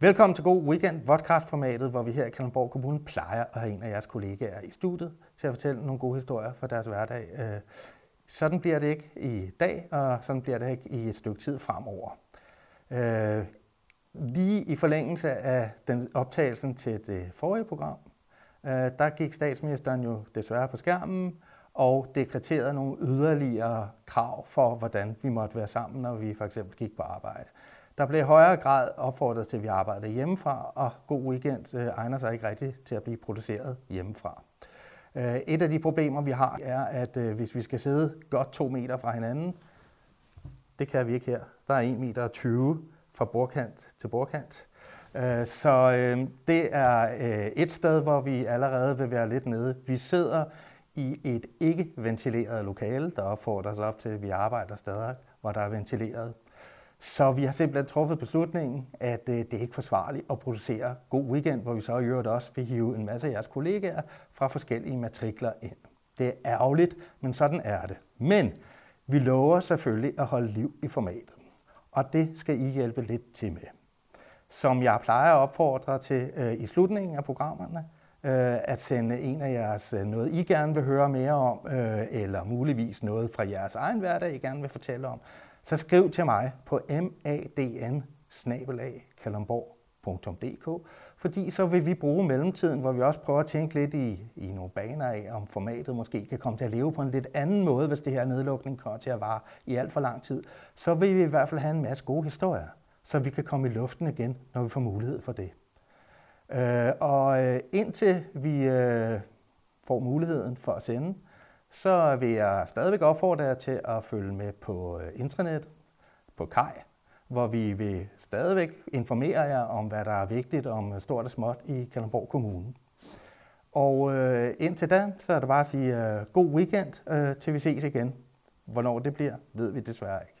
Velkommen til God Weekend podcast-formatet, hvor vi her i Kalundborg Kommune plejer at have en af jeres kollegaer i studiet til at fortælle nogle gode historier fra deres hverdag. Øh, sådan bliver det ikke i dag, og sådan bliver det ikke i et stykke tid fremover. Øh, lige i forlængelse af den optagelsen til det forrige program, øh, der gik statsministeren jo desværre på skærmen og dekreterede nogle yderligere krav for, hvordan vi måtte være sammen, når vi for eksempel gik på arbejde. Der blev i højere grad opfordret til, at vi arbejder hjemmefra, og god weekend øh, egner sig ikke rigtigt til at blive produceret hjemmefra. Øh, et af de problemer, vi har, er, at øh, hvis vi skal sidde godt to meter fra hinanden, det kan vi ikke her. Der er 1,20 meter fra bordkant til bordkant. Øh, så øh, det er øh, et sted, hvor vi allerede vil være lidt nede. Vi sidder i et ikke ventileret lokale, der opfordrer os op til, at vi arbejder stadig, hvor der er ventileret. Så vi har simpelthen truffet beslutningen, at øh, det er ikke forsvarligt at producere God Weekend, hvor vi så i øvrigt også vil hive en masse af jeres kollegaer fra forskellige matrikler ind. Det er ærgerligt, men sådan er det. Men vi lover selvfølgelig at holde liv i formatet, og det skal I hjælpe lidt til med. Som jeg plejer at opfordre til øh, i slutningen af programmerne, øh, at sende en af jeres øh, noget, I gerne vil høre mere om, øh, eller muligvis noget fra jeres egen hverdag, I gerne vil fortælle om, så skriv til mig på madn fordi så vil vi bruge mellemtiden, hvor vi også prøver at tænke lidt i, i nogle baner af, om formatet måske kan komme til at leve på en lidt anden måde, hvis det her nedlukning kommer til at vare i alt for lang tid. Så vil vi i hvert fald have en masse gode historier, så vi kan komme i luften igen, når vi får mulighed for det. Øh, og øh, indtil vi øh, får muligheden for at sende, så vil jeg stadigvæk opfordre jer til at følge med på øh, internet, intranet, på Kai, hvor vi vil stadigvæk informere jer om, hvad der er vigtigt om øh, stort og småt i Kalundborg Kommune. Og øh, indtil da, så er det bare at sige øh, god weekend, øh, til vi ses igen. Hvornår det bliver, ved vi desværre ikke.